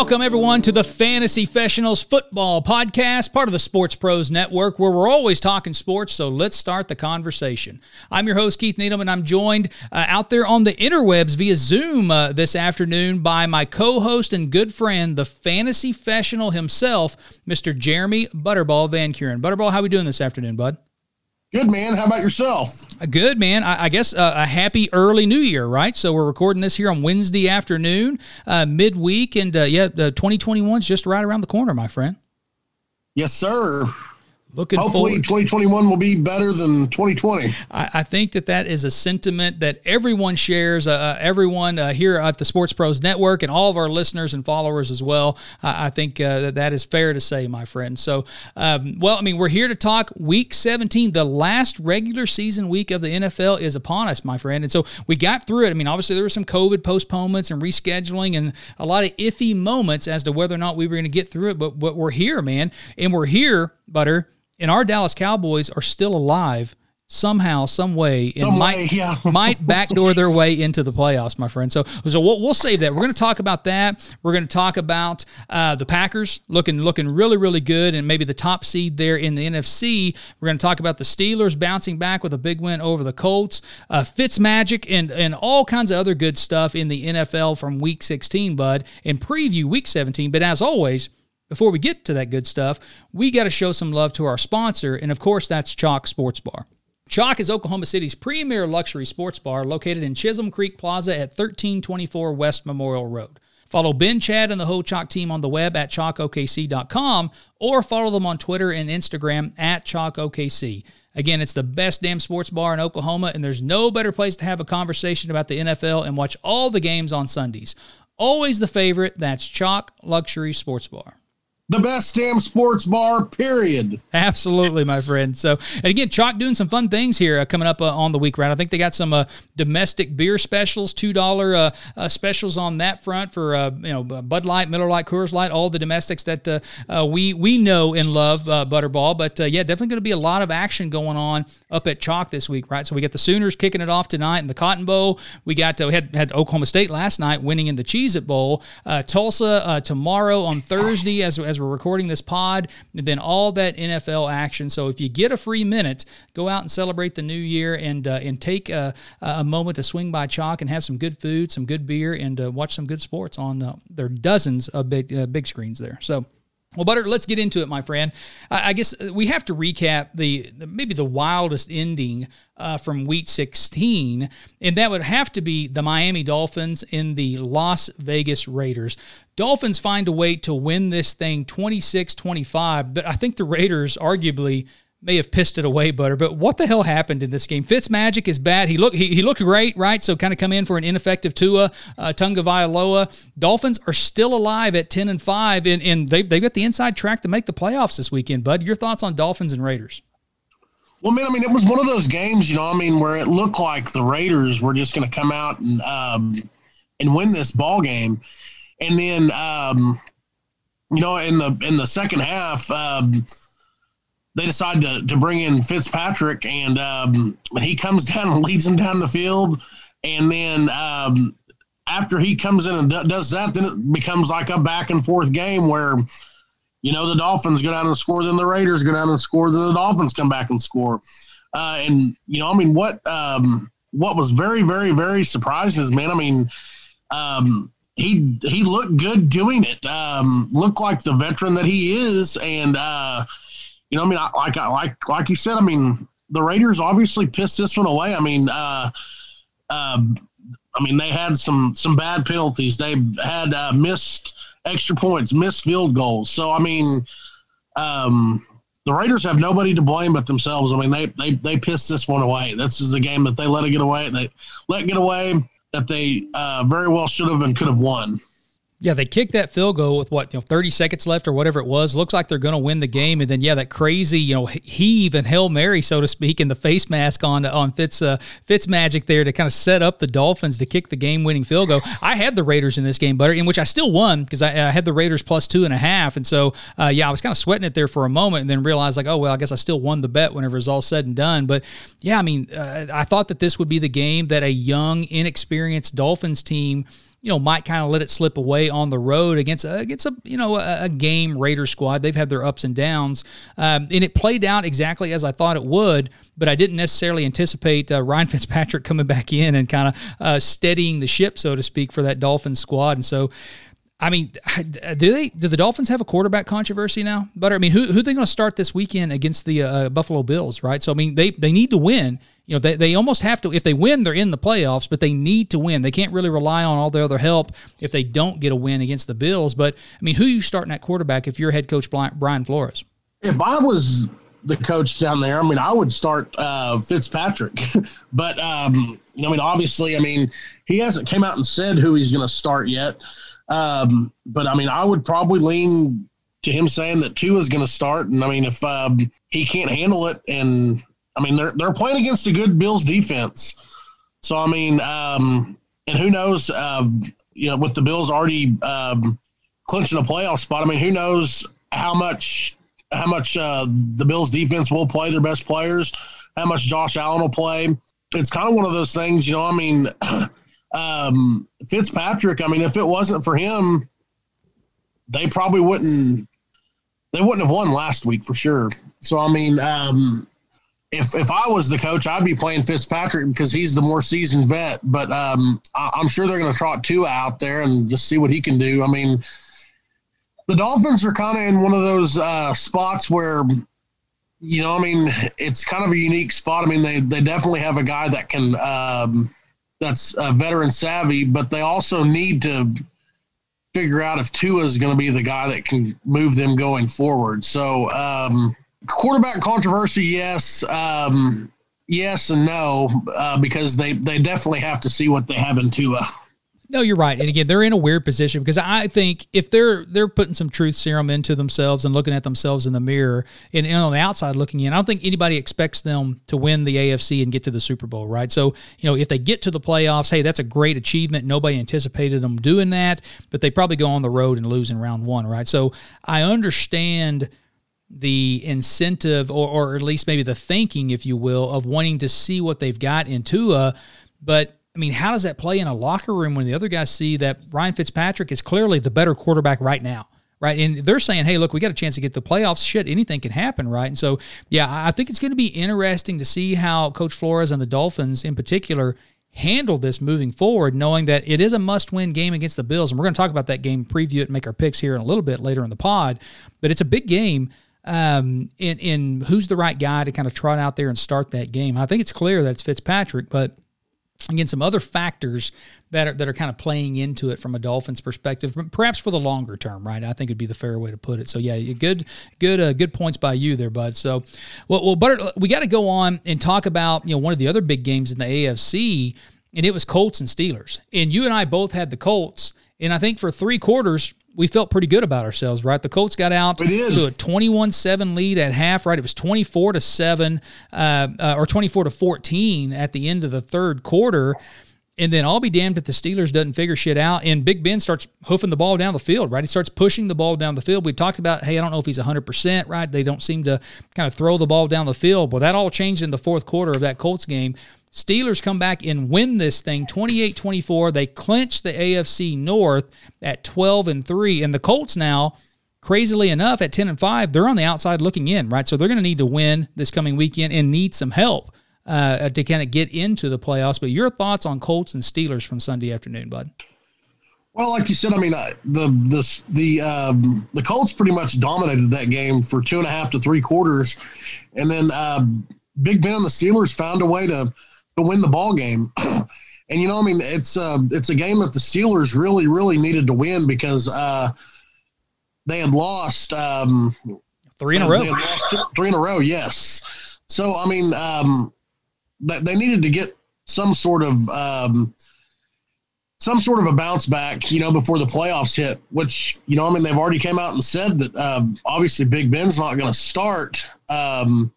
Welcome, everyone, to the Fantasy Professionals Football Podcast, part of the Sports Pros Network, where we're always talking sports. So let's start the conversation. I'm your host, Keith Needham, and I'm joined uh, out there on the interwebs via Zoom uh, this afternoon by my co host and good friend, the Fantasy Professional himself, Mr. Jeremy Butterball Van Kuren. Butterball, how are we doing this afternoon, bud? Good man. How about yourself? Good man. I, I guess uh, a happy early New Year, right? So we're recording this here on Wednesday afternoon, uh, midweek, and uh, yeah, uh, 2021 is just right around the corner, my friend. Yes, sir. Looking Hopefully, forward. 2021 will be better than 2020. I, I think that that is a sentiment that everyone shares. Uh, uh, everyone uh, here at the Sports Pros Network and all of our listeners and followers as well. I, I think uh, that that is fair to say, my friend. So, um, well, I mean, we're here to talk Week 17. The last regular season week of the NFL is upon us, my friend. And so we got through it. I mean, obviously there were some COVID postponements and rescheduling and a lot of iffy moments as to whether or not we were going to get through it. But but we're here, man, and we're here, Butter and our Dallas Cowboys are still alive somehow, some way, and Some might way, yeah. might backdoor their way into the playoffs, my friend. So, so we'll, we'll save that. We're going to talk about that. We're going to talk about uh, the Packers looking looking really really good, and maybe the top seed there in the NFC. We're going to talk about the Steelers bouncing back with a big win over the Colts, uh, Fitz Magic, and and all kinds of other good stuff in the NFL from Week 16, bud, and preview Week 17. But as always. Before we get to that good stuff, we got to show some love to our sponsor, and of course, that's Chalk Sports Bar. Chalk is Oklahoma City's premier luxury sports bar located in Chisholm Creek Plaza at 1324 West Memorial Road. Follow Ben, Chad, and the whole Chalk team on the web at chalkokc.com or follow them on Twitter and Instagram at chalkokc. Again, it's the best damn sports bar in Oklahoma, and there's no better place to have a conversation about the NFL and watch all the games on Sundays. Always the favorite, that's Chalk Luxury Sports Bar. The best damn sports bar, period. Absolutely, my friend. So, and again, Chalk doing some fun things here uh, coming up uh, on the week, right? I think they got some uh, domestic beer specials, two dollar uh, uh, specials on that front for uh, you know Bud Light, Miller Lite, Coors Light, all the domestics that we we know and love, Butterball. But yeah, definitely going to be a lot of action going on up at Chalk this week, right? So we got the Sooners kicking it off tonight in the Cotton Bowl. We got we had had Oklahoma State last night winning in the Cheez It Bowl. Tulsa tomorrow on Thursday as as we're recording this pod, and then all that NFL action. So if you get a free minute, go out and celebrate the new year and uh, and take a, a moment to swing by Chalk and have some good food, some good beer, and uh, watch some good sports on uh, their dozens of big uh, big screens there. So. Well, Butter, let's get into it, my friend. I guess we have to recap the, the maybe the wildest ending uh, from Week 16, and that would have to be the Miami Dolphins in the Las Vegas Raiders. Dolphins find a way to win this thing 26 25, but I think the Raiders arguably may have pissed it away, Butter. But what the hell happened in this game? Fitzmagic is bad. He looked he, he looked great, right? So kind of come in for an ineffective Tua, uh, Tagovailoa. Dolphins are still alive at ten and five, and, and they they've got the inside track to make the playoffs this weekend. Bud, your thoughts on Dolphins and Raiders? Well, man, I mean, it was one of those games, you know, I mean, where it looked like the Raiders were just going to come out and um, and win this ball game, and then um, you know, in the in the second half. Um, they decide to, to bring in Fitzpatrick, and um, he comes down and leads them down the field. And then um, after he comes in and d- does that, then it becomes like a back and forth game where, you know, the Dolphins go down and score, then the Raiders go down and score, then the Dolphins come back and score. Uh, and you know, I mean, what um, what was very, very, very surprising is, man, I mean, um, he he looked good doing it. Um, looked like the veteran that he is, and uh, you know, I mean, I, like I like like you said, I mean, the Raiders obviously pissed this one away. I mean, uh, uh, I mean, they had some some bad penalties. They had uh, missed extra points, missed field goals. So I mean, um, the Raiders have nobody to blame but themselves. I mean, they they they pissed this one away. This is a game that they let it get away. They let get away that they uh, very well should have and could have won. Yeah, they kicked that field goal with what, you know, 30 seconds left or whatever it was. Looks like they're going to win the game. And then, yeah, that crazy, you know, heave and Hail Mary, so to speak, and the face mask on on Fitz, uh, Fitz Magic there to kind of set up the Dolphins to kick the game winning field goal. I had the Raiders in this game, Butter, in which I still won because I, I, had the Raiders plus two and a half. And so, uh, yeah, I was kind of sweating it there for a moment and then realized, like, oh, well, I guess I still won the bet whenever it's all said and done. But yeah, I mean, uh, I thought that this would be the game that a young, inexperienced Dolphins team you know, might kind of let it slip away on the road against against a you know a, a game Raider squad. They've had their ups and downs, um, and it played out exactly as I thought it would. But I didn't necessarily anticipate uh, Ryan Fitzpatrick coming back in and kind of uh, steadying the ship, so to speak, for that Dolphins squad. And so I mean, do they do the Dolphins have a quarterback controversy now? But I mean, who who are they going to start this weekend against the uh, Buffalo Bills? Right. So I mean, they they need to win. You know, they, they almost have to. If they win, they're in the playoffs. But they need to win. They can't really rely on all their other help if they don't get a win against the Bills. But I mean, who you starting at quarterback if you're head coach Brian Flores? If I was the coach down there, I mean, I would start uh, Fitzpatrick. but um, I mean, obviously, I mean, he hasn't came out and said who he's going to start yet. Um, but I mean, I would probably lean to him saying that Tua is going to start. And I mean, if um, he can't handle it, and I mean, they're they're playing against a good Bills defense. So I mean, um, and who knows? Uh, you know, with the Bills already um, clinching a playoff spot, I mean, who knows how much how much uh, the Bills defense will play their best players, how much Josh Allen will play. It's kind of one of those things, you know. I mean. um, Fitzpatrick, I mean, if it wasn't for him, they probably wouldn't they wouldn't have won last week for sure. So I mean, um, if if I was the coach, I'd be playing Fitzpatrick because he's the more seasoned vet. But um, I, am sure they're going to trot Tua out there and just see what he can do. I mean, the Dolphins are kind of in one of those uh, spots where, you know, I mean, it's kind of a unique spot. I mean, they they definitely have a guy that can. Um, that's uh, veteran savvy, but they also need to figure out if Tua is going to be the guy that can move them going forward. So, um, quarterback controversy, yes, um, yes, and no, uh, because they they definitely have to see what they have in Tua. No, you're right. And again, they're in a weird position because I think if they're they're putting some truth serum into themselves and looking at themselves in the mirror and, and, on the outside looking in, I don't think anybody expects them to win the AFC and get to the Super Bowl, right? So, you know, if they get to the playoffs, hey, that's a great achievement. Nobody anticipated them doing that, but they probably go on the road and lose in round one, right? So I understand the incentive or, or at least maybe the thinking, if you will, of wanting to see what they've got in Tua, but I mean, how does that play in a locker room when the other guys see that Ryan Fitzpatrick is clearly the better quarterback right now? Right. And they're saying, hey, look, we got a chance to get the playoffs. Shit, anything can happen. Right. And so, yeah, I think it's going to be interesting to see how Coach Flores and the Dolphins in particular handle this moving forward, knowing that it is a must win game against the Bills. And we're going to talk about that game, preview it, and make our picks here in a little bit later in the pod. But it's a big game um, in, in who's the right guy to kind of trot out there and start that game. I think it's clear that it's Fitzpatrick, but again some other factors that are that are kind of playing into it from a Dolphins perspective, perhaps for the longer term, right? I think would be the fair way to put it. So yeah, good good uh, good points by you there, bud. So well, well but we got to go on and talk about you know one of the other big games in the AFC, and it was Colts and Steelers, and you and I both had the Colts, and I think for three quarters we felt pretty good about ourselves, right? The Colts got out to a 21-7 lead at half, right? It was 24 to 7 uh, uh, or 24 to 14 at the end of the third quarter. And then I'll be damned if the Steelers doesn't figure shit out. And Big Ben starts hoofing the ball down the field, right? He starts pushing the ball down the field. We talked about, hey, I don't know if he's 100%, right? They don't seem to kind of throw the ball down the field. Well, that all changed in the fourth quarter of that Colts game. Steelers come back and win this thing 28-24. They clinch the AFC North at 12 and 3 and the Colts now crazily enough at 10 and 5, they're on the outside looking in, right? So they're going to need to win this coming weekend and need some help uh, to kind of get into the playoffs. But your thoughts on Colts and Steelers from Sunday afternoon, bud? Well, like you said, I mean, uh, the the the um, the Colts pretty much dominated that game for two and a half to three quarters, and then uh, Big Ben and the Steelers found a way to to win the ball game. and you know, I mean, it's uh, it's a game that the Steelers really, really needed to win because uh, they had lost um, three in a row. Two, three in a row, yes. So I mean, um, they, they needed to get some sort of um, some sort of a bounce back, you know, before the playoffs hit. Which you know, I mean, they've already came out and said that uh, obviously Big Ben's not going to start. Um,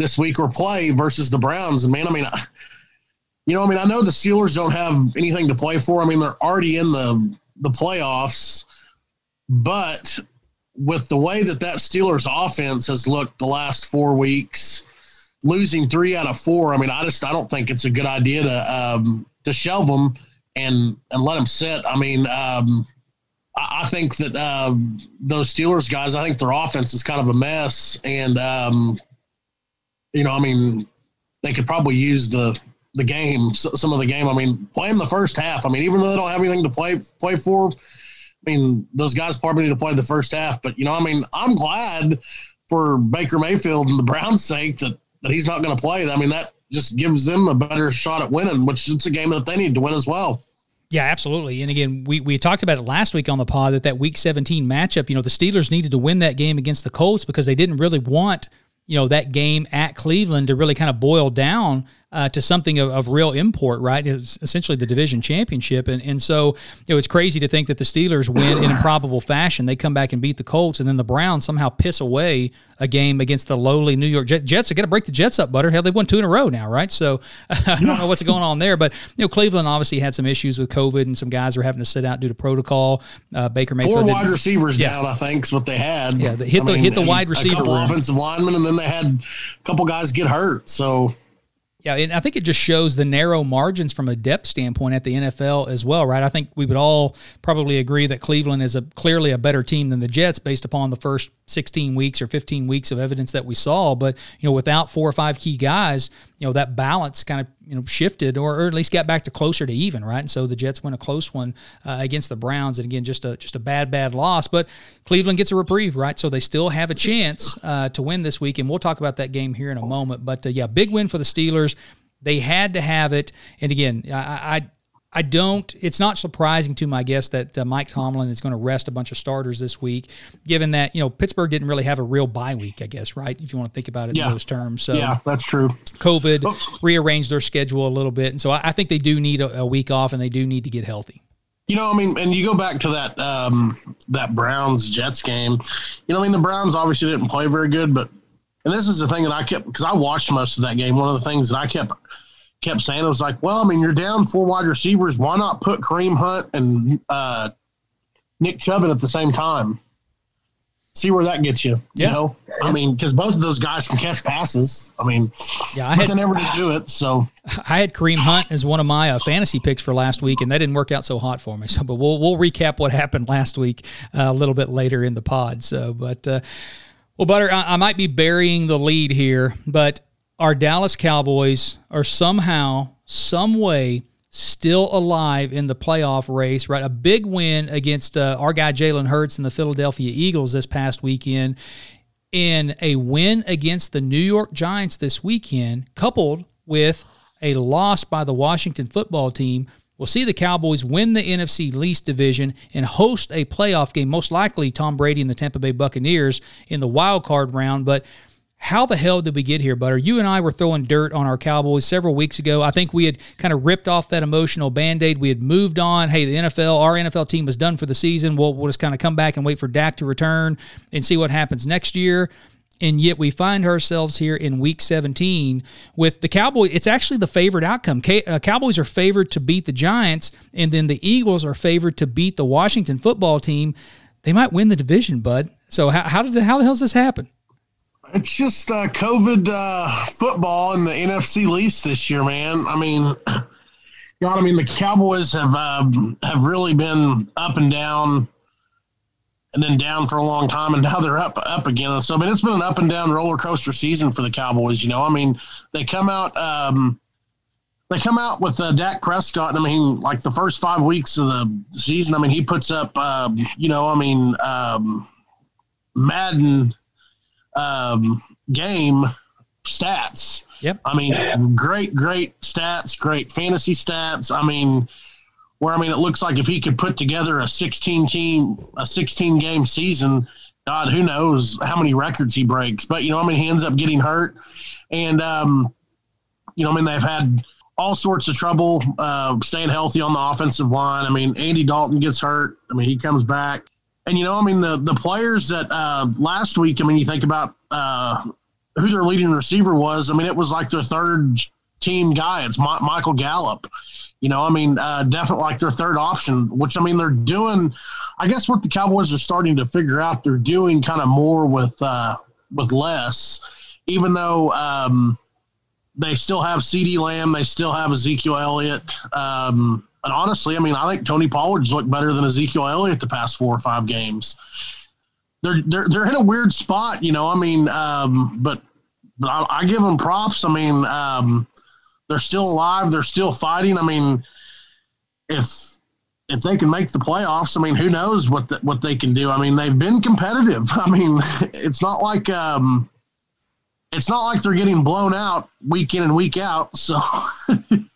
this week or play versus the Browns. And man, I mean, you know, I mean, I know the Steelers don't have anything to play for. I mean, they're already in the the playoffs, but with the way that that Steelers offense has looked the last four weeks, losing three out of four, I mean, I just I don't think it's a good idea to um, to shelve them and and let them sit. I mean, um, I, I think that uh, those Steelers guys, I think their offense is kind of a mess, and um, you know, I mean, they could probably use the the game, some of the game. I mean, play them the first half. I mean, even though they don't have anything to play play for, I mean, those guys probably need to play the first half. But you know, I mean, I'm glad for Baker Mayfield and the Browns' sake that that he's not going to play. I mean, that just gives them a better shot at winning, which it's a game that they need to win as well. Yeah, absolutely. And again, we, we talked about it last week on the pod that that Week 17 matchup. You know, the Steelers needed to win that game against the Colts because they didn't really want you know that game at Cleveland to really kind of boil down uh, to something of, of, real import, right? It's essentially the division championship. And, and so know, it's crazy to think that the Steelers win in improbable fashion. They come back and beat the Colts, and then the Browns somehow piss away a game against the lowly New York Jets. Jets are going to break the Jets up, butter. Hell, they've won two in a row now, right? So I don't know what's going on there. But, you know, Cleveland obviously had some issues with COVID, and some guys were having to sit out due to protocol. Uh, Baker Mayfield. Four wide receivers yeah. down, I think, is what they had. Yeah, they hit, the, mean, hit the wide receiver. A couple room. offensive linemen, and then they had a couple guys get hurt. So yeah, and I think it just shows the narrow margins from a depth standpoint at the NFL as well, right? I think we would all probably agree that Cleveland is a clearly a better team than the Jets based upon the first 16 weeks or 15 weeks of evidence that we saw. But you know, without four or five key guys, you know that balance kind of you know shifted or, or at least got back to closer to even, right? And so the Jets win a close one uh, against the Browns, and again, just a just a bad bad loss. But Cleveland gets a reprieve, right? So they still have a chance uh, to win this week, and we'll talk about that game here in a moment. But uh, yeah, big win for the Steelers. They had to have it, and again, I, I I don't. It's not surprising to my guess that uh, Mike Tomlin is going to rest a bunch of starters this week, given that you know Pittsburgh didn't really have a real bye week. I guess right, if you want to think about it yeah. in those terms. So yeah, that's true. COVID oh. rearranged their schedule a little bit, and so I, I think they do need a, a, week off, and they do need to get healthy. You know, I mean, and you go back to that um, that Browns Jets game. You know, I mean, the Browns obviously didn't play very good, but and this is the thing that I kept because I watched most of that game. One of the things that I kept kept saying. It was like, well, I mean, you're down four wide receivers. Why not put Kareem Hunt and uh, Nick Chubb at the same time? See where that gets you. Yeah. You know, I mean, because both of those guys can catch passes. I mean, yeah, I had never to do it. So I had Kareem Hunt as one of my uh, fantasy picks for last week, and that didn't work out so hot for me. So, but we'll we'll recap what happened last week uh, a little bit later in the pod. So, but. Uh, well, Butter, I, I might be burying the lead here, but our Dallas Cowboys are somehow, some way, still alive in the playoff race, right? A big win against uh, our guy Jalen Hurts and the Philadelphia Eagles this past weekend, and a win against the New York Giants this weekend, coupled with a loss by the Washington football team. We'll see the Cowboys win the NFC least division and host a playoff game, most likely Tom Brady and the Tampa Bay Buccaneers in the wild card round. But how the hell did we get here, Butter? You and I were throwing dirt on our Cowboys several weeks ago. I think we had kind of ripped off that emotional band aid. We had moved on. Hey, the NFL, our NFL team was done for the season. We'll, we'll just kind of come back and wait for Dak to return and see what happens next year. And yet we find ourselves here in week 17 with the Cowboys. It's actually the favored outcome. Uh, Cowboys are favored to beat the Giants, and then the Eagles are favored to beat the Washington football team. They might win the division, bud. So how, how did how the hell does this happen? It's just uh, COVID uh, football in the NFC least this year, man. I mean, God, I mean, the Cowboys have uh, have really been up and down, and then down for a long time, and now they're up up again. So, I mean, it's been an up and down roller coaster season for the Cowboys. You know, I mean, they come out. Um, they come out with uh, Dak Prescott. And I mean, like the first five weeks of the season, I mean, he puts up, uh, you know, I mean, um, Madden um, game stats. Yep. I mean, great, great stats, great fantasy stats. I mean, where I mean, it looks like if he could put together a 16 team, a 16 game season, God, who knows how many records he breaks. But, you know, I mean, he ends up getting hurt. And, um, you know, I mean, they've had all sorts of trouble uh, staying healthy on the offensive line. I mean, Andy Dalton gets hurt. I mean, he comes back. And you know, I mean, the the players that uh, last week. I mean, you think about uh, who their leading receiver was. I mean, it was like their third team guy. It's Ma- Michael Gallup. You know, I mean, uh, definitely like their third option. Which I mean, they're doing. I guess what the Cowboys are starting to figure out, they're doing kind of more with uh, with less. Even though um, they still have CeeDee Lamb, they still have Ezekiel Elliott. Um, and honestly, I mean, I think Tony Pollard's looked better than Ezekiel Elliott the past four or five games. They're they're they're in a weird spot, you know. I mean, um, but but I, I, give them props. I mean, um, they're still alive. They're still fighting. I mean, if if they can make the playoffs, I mean, who knows what the, what they can do? I mean, they've been competitive. I mean, it's not like um, it's not like they're getting blown out week in and week out. So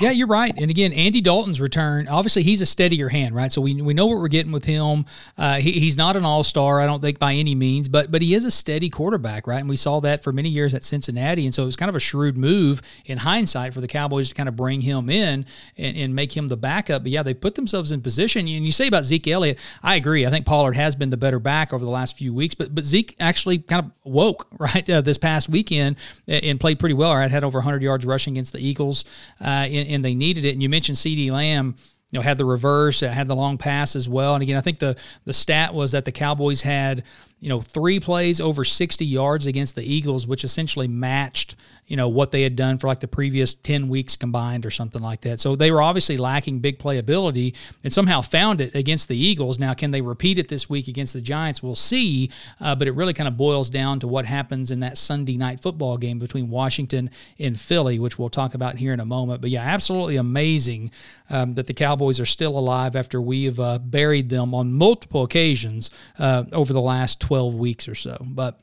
Yeah, you're right. And again, Andy Dalton's return, obviously he's a steadier hand, right? So we, we know what we're getting with him. Uh, he, he's not an all star, I don't think by any means, but but he is a steady quarterback, right? And we saw that for many years at Cincinnati. And so it was kind of a shrewd move in hindsight for the Cowboys to kind of bring him in and, and make him the backup. But yeah, they put themselves in position. And you say about Zeke Elliott, I agree. I think Pollard has been the better back over the last few weeks, but but Zeke actually kind of woke, right, uh, this past weekend and played pretty well, right? Had over 100 yards rushing against the Eagles uh, in, and they needed it. And you mentioned CeeDee Lamb you know had the reverse, had the long pass as well. And again, I think the the stat was that the Cowboys had you know three plays over 60 yards against the Eagles, which essentially matched you know what they had done for like the previous 10 weeks combined or something like that. So they were obviously lacking big playability and somehow found it against the Eagles. Now, can they repeat it this week against the Giants? We'll see. Uh, but it really kind of boils down to what happens in that Sunday night football game between Washington and Philly, which we'll talk about here in a moment. But yeah, absolutely amazing um, that the Cowboys are still alive after we have uh, buried them on multiple occasions uh, over the last 12 weeks or so. But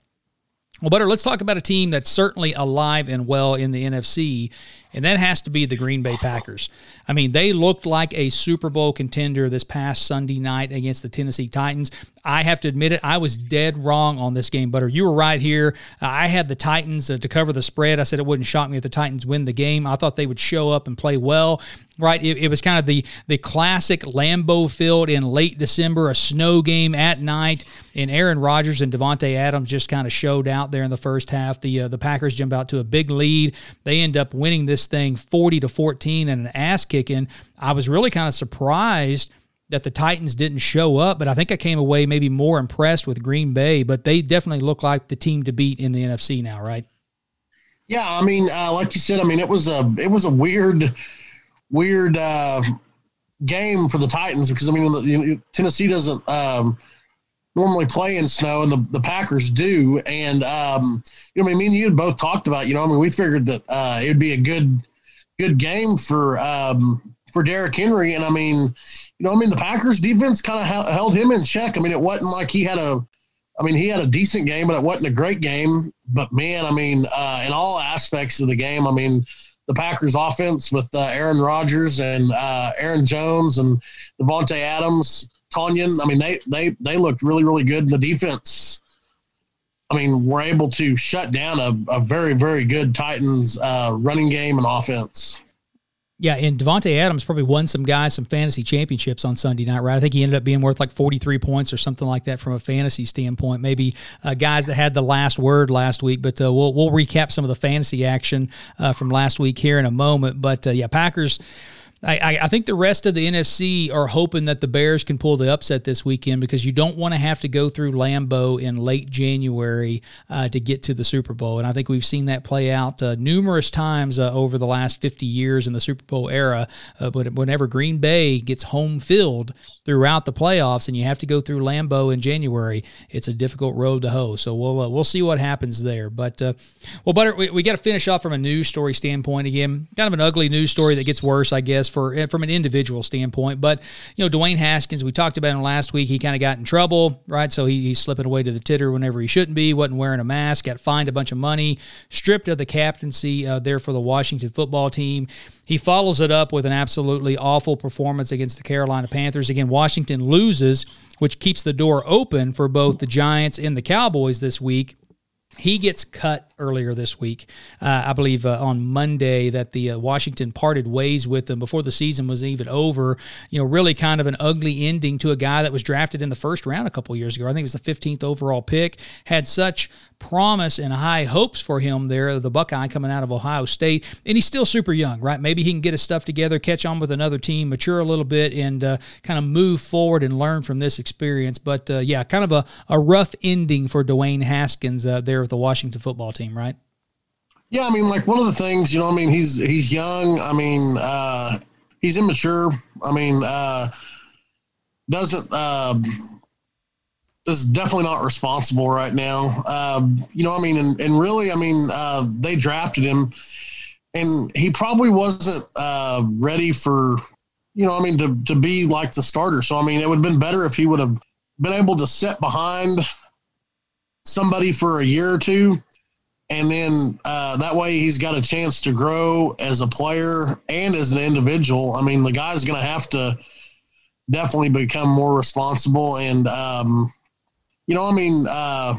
well, Butter, let's talk about a team that's certainly alive and well in the NFC, and that has to be the Green Bay Packers. I mean, they looked like a Super Bowl contender this past Sunday night against the Tennessee Titans. I have to admit it, I was dead wrong on this game, Butter. You were right here. I had the Titans uh, to cover the spread. I said it wouldn't shock me if the Titans win the game. I thought they would show up and play well right? It, it, was kind of the the classic Lambeau Field in late December, a snow game at night, and Aaron Rodgers and Davante Adams just kind of showed out there in the first half. The uh, the Packers jumped out to a big lead. They end up winning this thing forty to fourteen and an ass I was really kind of surprised that the Titans didn't show up, but I think I came away maybe more impressed with Green Bay. But they definitely look like the team to beat in the NFC now, right? Yeah, I mean, uh, like you said, I mean, it was a it was a weird weird uh, game for the Titans because I mean Tennessee doesn't um, normally play in snow and the, the Packers do, and um, you know I mean me and you had both talked about you know I mean we figured that uh, it would be a good good game for um, for Derrick Henry, and I mean you know I mean the Packers defense kind of held him in check. I mean it wasn't like he had a I mean, he had a decent game, but it wasn't a great game. But man, I mean, uh, in all aspects of the game, I mean, the Packers offense with uh, Aaron Rodgers and uh, Aaron Jones and Davante Adams, Tonyan. I mean, they they they looked really really good in the defense. I mean, we're able to shut down a, a very very good Titans uh, running game and offense. Yeah, and Davante Adams probably won some guys some fantasy championships on Sunday night, right? I think he ended up being worth like 43 points or something like that from a fantasy standpoint. Maybe uh, guys that had the last word last week, but uh, we'll we'll recap some of the fantasy action uh, from last week here in a moment. But uh, yeah, Packers I, I, think the rest of the NFC are hoping that the Bears can pull the upset this weekend because you don't want to have to go through Lambeau in late January uh, to get to the Super Bowl. And I think we've seen that play out uh, numerous times uh, over the last 50 years in the Super Bowl era. Uh, but whenever Green Bay gets home field throughout the playoffs and you have to go through Lambeau in January, it's a difficult road to hoe. So we'll uh, we'll see what happens there. But uh, well, Butter, we, we got to finish off from a news story standpoint again. Kind of an ugly news story that gets worse, I guess for eh, from an individual standpoint. But you know, Dwayne Haskins, we talked about him last week. He kind of got in trouble, right? So he, he's slipping away to the titter whenever he shouldn't be. wasn't wearing a mask. Got fined a bunch of money. Stripped of the captaincy uh, there for the Washington football team. He follows it up with an absolutely awful performance against the Carolina Panthers. Again, Washington loses, which keeps the door open for both the Giants and the Cowboys this week. He gets cut earlier this week. Uh, I believe uh, on Monday that the uh, Washington parted ways with him before the season was even over. You know, really kind of an ugly ending to a guy that was drafted in the first round a couple years ago. I think it was the 15th overall pick. Had such promise and high hopes for him there, the Buckeye coming out of Ohio State, and he's still super young, right? Maybe he can get his stuff together, catch on with another team, mature a little bit, and uh, kind of move forward and learn from this experience. But uh, yeah, kind of a, a rough ending for Dwayne Haskins uh, there with the Washington football team right? Yeah, I mean, like one of the things, you know, I mean, he's he's young. I mean, uh, he's immature. I mean, uh, doesn't uh, is definitely not responsible right now. Um, you know, I mean, and, and really, I mean, uh, they drafted him, and he probably wasn't uh, ready for, you know, I mean, to to be like the starter. So I mean, it would have been better if he would have been able to sit behind somebody for a year or two and then uh, that way he's got a chance to grow as a player and as an individual. I mean, the guy's going to have to definitely become more responsible and, um, you know, I mean, uh,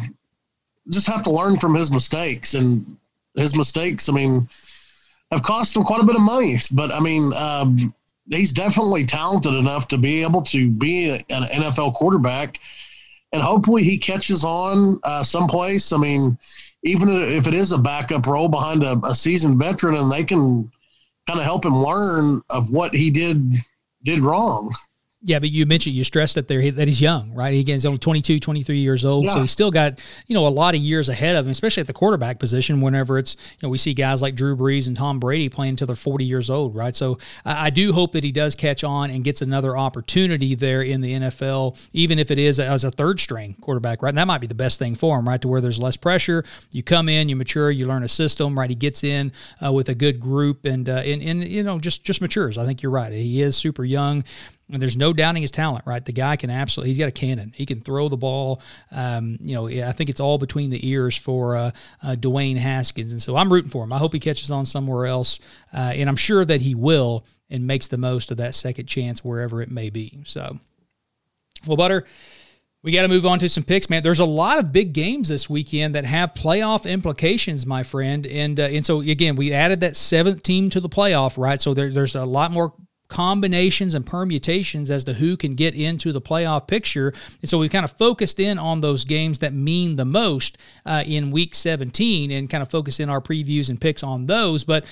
just have to learn from his mistakes and his mistakes. I mean, have cost him quite a bit of money, but I mean, um, he's definitely talented enough to be able to be an NFL quarterback, and hopefully he catches on uh, someplace. I mean, even if it is a backup role behind a, a seasoned veteran, and they can kind of help him learn of what he did did wrong. Yeah, but you mentioned you stressed that there that he's young, right? He he's only 22, 23 years old, yeah. so he's still got you know a lot of years ahead of him, especially at the quarterback position. Whenever it's you know we see guys like Drew Brees and Tom Brady playing until they're 40 years old, right? So I, I do hope that he does catch on and gets another opportunity there in the NFL, even if it is as a third string quarterback, right? And that might be the best thing for him, right? To where there's less pressure, you come in, you mature, you learn a system, right? He gets in uh, with a good group and uh, and and you know just just matures. I think you're right. He is super young and there's no doubting his talent, right? The guy can absolutely, he's got a cannon. He can throw the ball. Um, you know, I think it's all between the ears for uh, uh, Dwayne Haskins. And so I'm rooting for him. I hope he catches on somewhere else. Uh, and I'm sure that he will and makes the most of that second chance wherever it may be. So, well, Butter, we got to move on to some picks, man. There's a lot of big games this weekend that have playoff implications, my friend. And uh, and so again, we added that seventh team to the playoff, right? So there, there's a lot more combinations and permutations as to who can get into the playoff picture. And so we kind of focused in on those games that mean the most uh, in week 17 and kind of focused in our previews and picks on those. But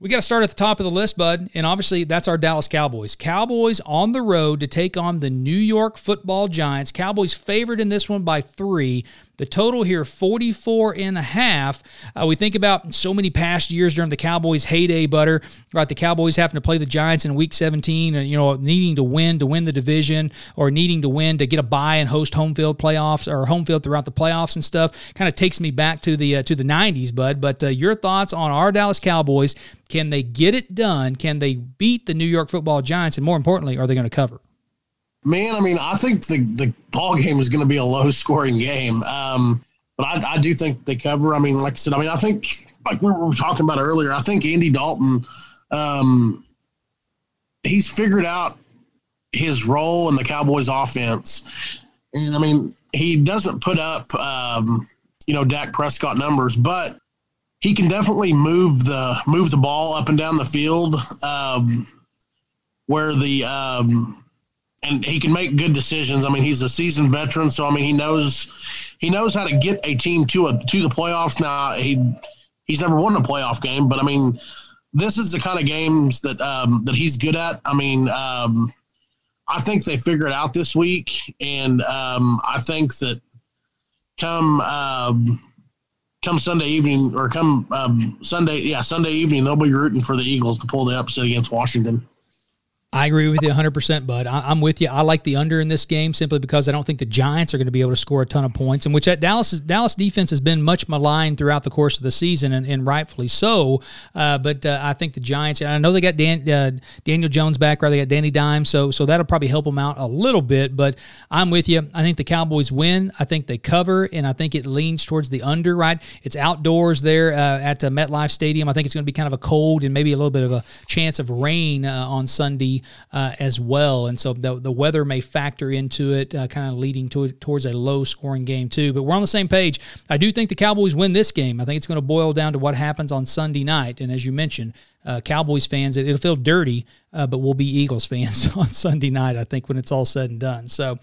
we got to start at the top of the list, bud. And obviously, that's our Dallas Cowboys. Cowboys on the road to take on the New York football Giants. Cowboys favored in this one by three. The total here, 44 and a half. Uh, we think about so many past years during the Cowboys' heyday, Butter, right? The Cowboys having to play the Giants in week 17 and, you know, needing to win to win the division or needing to win to get a bye and host home field playoffs or home field throughout the playoffs and stuff. Kind of takes me back to the, uh, to the 90s, Bud. But uh, your thoughts on our Dallas Cowboys. Can they get it done? Can they beat the New York football Giants? And more importantly, are they going to cover? Man, I mean, I think the the ball game is going to be a low scoring game. Um, but I, I do think they cover. I mean, like I said, I mean, I think like we were talking about earlier. I think Andy Dalton, um, he's figured out his role in the Cowboys offense, and I mean, he doesn't put up, um, you know, Dak Prescott numbers, but he can definitely move the move the ball up and down the field, um, where the um, and he can make good decisions. I mean, he's a seasoned veteran, so I mean, he knows he knows how to get a team to a to the playoffs. Now he he's never won a playoff game, but I mean, this is the kind of games that um, that he's good at. I mean, um, I think they figure it out this week, and um, I think that come um, come Sunday evening or come um, Sunday, yeah, Sunday evening, they'll be rooting for the Eagles to pull the upset against Washington. I agree with you 100%, Bud. I, am with you. I like the under in this game simply because I don't think the Giants are going to be able to score a ton of points, and which that Dallas Dallas defense has been much maligned throughout the course of the season, and, and rightfully so. Uh, but uh, I think the Giants. I know they got Dan, uh, Daniel Jones back, right? They got Danny Dimes, so so that'll probably help them out a little bit. But I'm with you. I think the Cowboys win. I think they cover, and I think it leans towards the under. Right? It's outdoors there uh, at uh, MetLife Stadium. I think it's going to be kind of a cold and maybe a little bit of a chance of rain uh, on Sunday uh, as well. And so the, the weather may factor into it, uh, kind of leading to towards a low scoring game too. But we're on the same page. I do think the Cowboys win this game. I think it's going to boil down to what happens on Sunday night. And as you mentioned, uh, Cowboys fans, it, will feel dirty, uh, but we'll be Eagles fans on Sunday night, I think, when it's all said and done. So,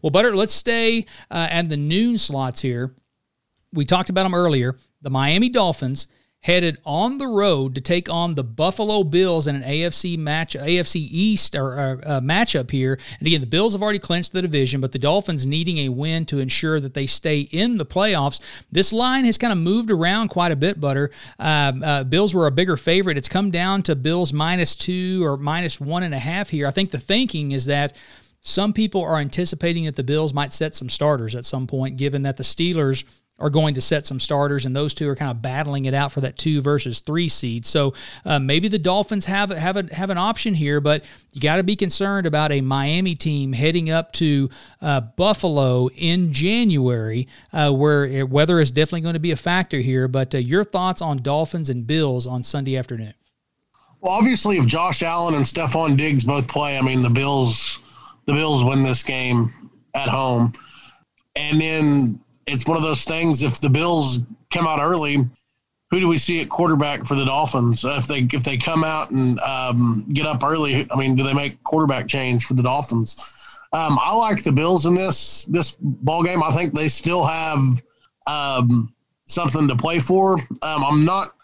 well, Butter, let's stay uh, at the noon slots here. We talked about them earlier. The Miami Dolphins headed on the road to take on the Buffalo Bills in an AFC match, AFC East or, or uh, matchup here. And again, the Bills have already clinched the division, but the Dolphins needing a win to ensure that they stay in the playoffs. This line has kind of moved around quite a bit, Butter. Um, uh, Bills were a bigger favorite. It's come down to Bills minus two or minus one and a half here. I think the thinking is that some people are anticipating that the Bills might set some starters at some point, given that the Steelers are going to set some starters, and those two are kind of battling it out for that two versus three seed. So uh, maybe the Dolphins have have a, have an option here, but you got to be concerned about a Miami team heading up to uh, Buffalo in January, uh, where weather is definitely going to be a factor here. But uh, your thoughts on Dolphins and Bills on Sunday afternoon? Well, obviously, if Josh Allen and Stefon Diggs both play, I mean the Bills the Bills win this game at home, and then it's one of those things. If the Bills come out early, who do we see at quarterback for the Dolphins? If they if they come out and um, get up early, I mean, do they make quarterback change for the Dolphins? Um, I like the Bills in this this ball game. I think they still have um, something to play for. Um, I'm not.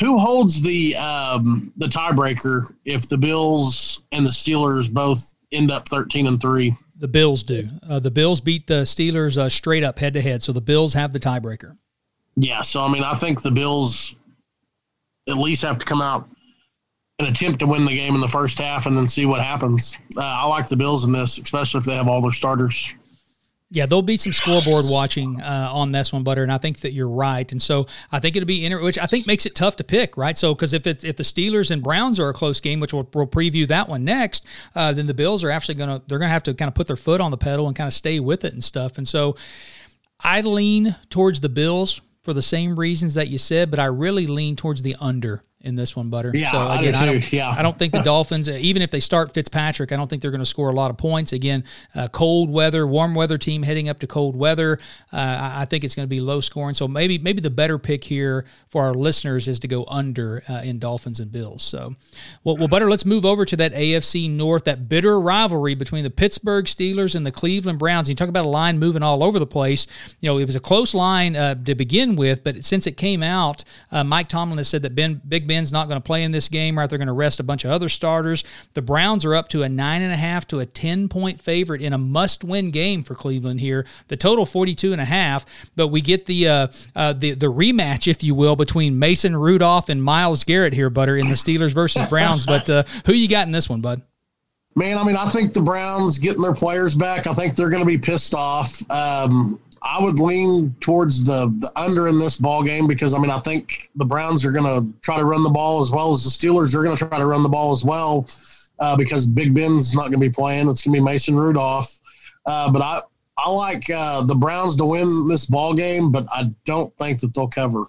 Who holds the um, the tiebreaker if the Bills and the Steelers both end up 13 and three? The Bills do. Uh, the Bills beat the Steelers uh, straight up head to head, so the Bills have the tiebreaker. Yeah, so I mean, I think the Bills at least have to come out and attempt to win the game in the first half, and then see what happens. Uh, I like the Bills in this, especially if they have all their starters. Yeah, there'll be some scoreboard watching uh, on this one, Butter, and I think that you're right. And so I think it'll be inter- which I think makes it tough to pick, right? So because if it's if the Steelers and Browns are a close game, which we'll, we'll preview that one next, uh, then the Bills are actually gonna they're gonna have to kind of put their foot on the pedal and kind of stay with it and stuff. And so I lean towards the Bills for the same reasons that you said, but I really lean towards the under in this one, Butter. Yeah, so again, I, don't, yeah. I don't think the Dolphins, even if they start Fitzpatrick, I don't think they're going to score a lot of points. Again, uh, cold weather, warm weather team heading up to cold weather. Uh, I think it's going to be low scoring. So maybe maybe the better pick here for our listeners is to go under uh, in Dolphins and Bills. So, well, well, Butter, let's move over to that AFC North, that bitter rivalry between the Pittsburgh Steelers and the Cleveland Browns. You talk about a line moving all over the place. You know, it was a close line uh, to begin with, but since it came out, uh, Mike Tomlin has said that Ben Big Ben's not going to play in this game, right? They're going to rest a bunch of other starters. The Browns are up to a nine and a half to a 10 point favorite in a must win game for Cleveland here. The total 42 and a half, but we get the, uh, uh, the, the rematch, if you will, between Mason Rudolph and Myles Garrett here, Butter, in the Steelers versus Browns. But uh, who you got in this one, Bud? Man, I mean, I think the Browns getting their players back. I think they're going to be pissed off. Um, I would lean towards the, the under in this ball game because I mean I think the Browns are going to try to run the ball as well as the Steelers are going to try to run the ball as well uh, because Big Ben's not going to be playing. It's going to be Mason Rudolph. Uh, but I I like uh, the Browns to win this ball game, but I don't think that they'll cover.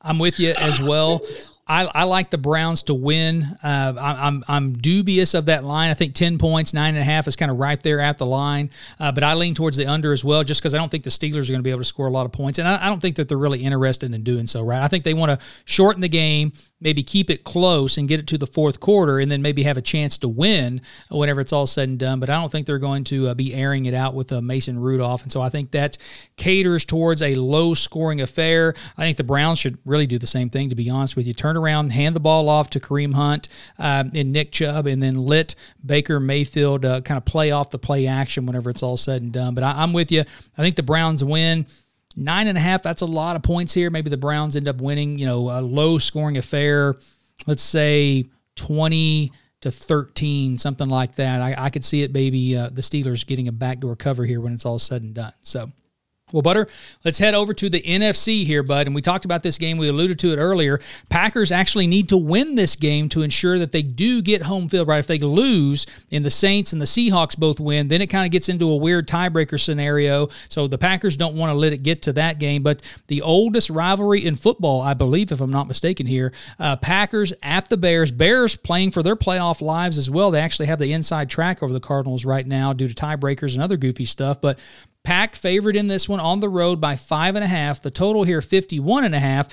I'm with you as well. I, I like the Browns to win. Uh, I, I'm I'm dubious of that line. I think ten points, nine and a half is kind of right there at the line. Uh, but I lean towards the under as well, just because I don't think the Steelers are going to be able to score a lot of points, and I, I don't think that they're really interested in doing so. Right? I think they want to shorten the game, maybe keep it close and get it to the fourth quarter, and then maybe have a chance to win whenever it's all said and done. But I don't think they're going to uh, be airing it out with uh, Mason Rudolph, and so I think that caters towards a low scoring affair. I think the Browns should really do the same thing. To be honest with you, turn around, hand the ball off to Kareem Hunt uh, and Nick Chubb, and then let Baker Mayfield uh, kind of play off the play action whenever it's all said and done. But I, I'm with you. I think the Browns win. Nine and a half, that's a lot of points here. Maybe the Browns end up winning, you know, a low scoring affair. Let's say 20 to 13, something like that. I, I could see it, maybe uh, the Steelers getting a backdoor cover here when it's all said and done. So well, Butter, let's head over to the NFC here, Bud. And we talked about this game. We alluded to it earlier. Packers actually need to win this game to ensure that they do get home field, right? If they lose and the Saints and the Seahawks both win, then it kind of gets into a weird tiebreaker scenario. So the Packers don't want to let it get to that game. But the oldest rivalry in football, I believe, if I'm not mistaken here, uh, Packers at the Bears. Bears playing for their playoff lives as well. They actually have the inside track over the Cardinals right now due to tiebreakers and other goofy stuff. But Pack favored in this one on the road by five and a half. The total here, 51 and a half.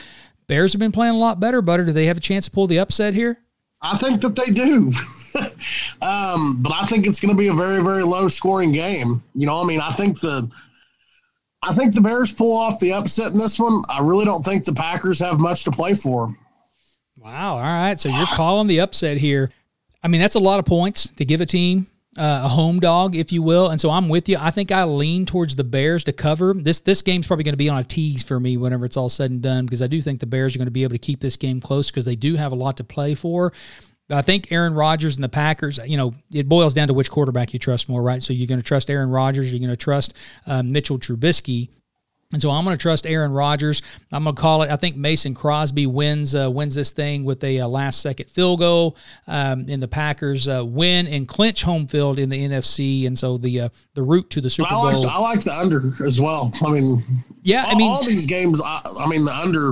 Bears have been playing a lot better, Butter. Do they have a chance to pull the upset here? I think that they do. um, but I think it's going to be a very, very low scoring game. You know, I mean, I think the I think the Bears pull off the upset in this one. I really don't think the Packers have much to play for. Wow. All right. So you're calling the upset here. I mean, that's a lot of points to give a team. Uh, a home dog, if you will, and so I'm with you. I think I lean towards the Bears to cover. This this game's probably going to be on a tease for me whenever it's all said and done because I do think the Bears are going to be able to keep this game close because they do have a lot to play for. I think Aaron Rodgers and the Packers, you know, it boils down to which quarterback you trust more, right? So you're going to trust Aaron Rodgers, you're going to trust uh, Mitchell Trubisky. And so I'm going to trust Aaron Rodgers. I'm going to call it. I think Mason Crosby wins uh, wins this thing with a uh, last second field goal. Um, and the Packers uh, win and clinch home field in the NFC. And so the uh, the route to the Super I like, Bowl. I like the under as well. I mean, yeah, all, I mean all these games. I, I mean, the under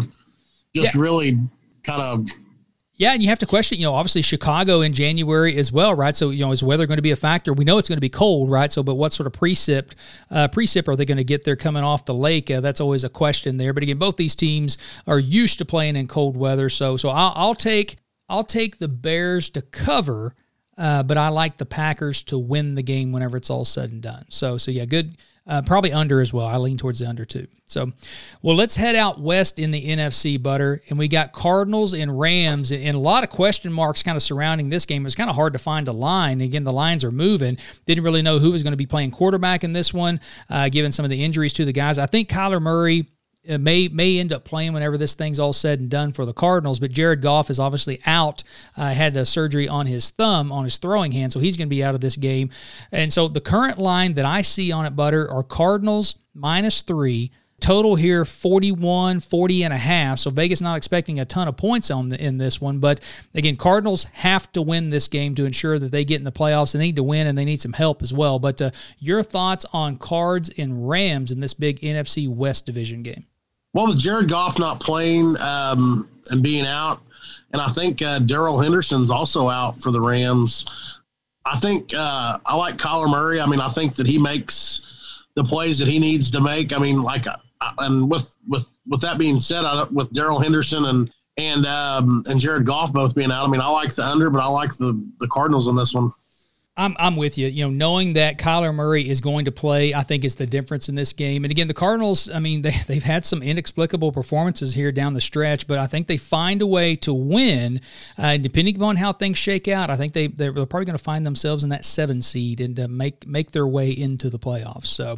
just Yeah. really kind of Yeah, and you have to question, you know, obviously Chicago in January as well, right? So, you know, is weather going to be a factor? We know it's going to be cold, right? So, but what sort of precip, uh, precip are they going to get there coming off the lake? Uh, that's always a question there. But again, both these teams are used to playing in cold weather, so so I'll, I'll take I'll take the Bears to cover, uh, but I like the Packers to win the game whenever it's all said and done. So so yeah, good. Uh, probably under as well. I lean towards the under too. So, well, let's head out west in the NFC, Butter, and we got Cardinals and Rams, and a lot of question marks kind of surrounding this game. It was kind of hard to find a line. Again, the lines are moving. Didn't really know who was going to be playing quarterback in this one, uh, given some of the injuries to the guys. I think Kyler Murray may may end up playing whenever this thing's all said and done for the Cardinals. But Jared Goff is obviously out. Uh, had a surgery on his thumb on his throwing hand, so he's going to be out of this game. And so the current line that I see on it, Butter, are Cardinals minus three. Total here 41, 40 and a half. So Vegas not expecting a ton of points on the, in this one. But again, Cardinals have to win this game to ensure that they get in the playoffs. They need to win and they need some help as well. But uh, your thoughts on Cards and Rams in this big NFC West division game? well with Jared Goff not playing um, and being out, and I think uh, Darrell Henderson's also out for the Rams. I think uh, I like Kyler Murray. I mean, I think that he makes the plays that he needs to make. I mean, like, and with with with that being said, I, with Darrell Henderson and and um, and Jared Goff both being out, I mean, I like the under, but I like the the Cardinals in this one. I'm, I'm with you. You know, knowing that Kyler Murray is going to play, I think is the difference in this game. And again, the Cardinals, I mean, they, they've had some inexplicable performances here down the stretch, but I think they find a way to win. Uh, and depending upon how things shake out, I think they, they're probably going to find themselves in that seven seed and uh, make, make their way into the playoffs. So,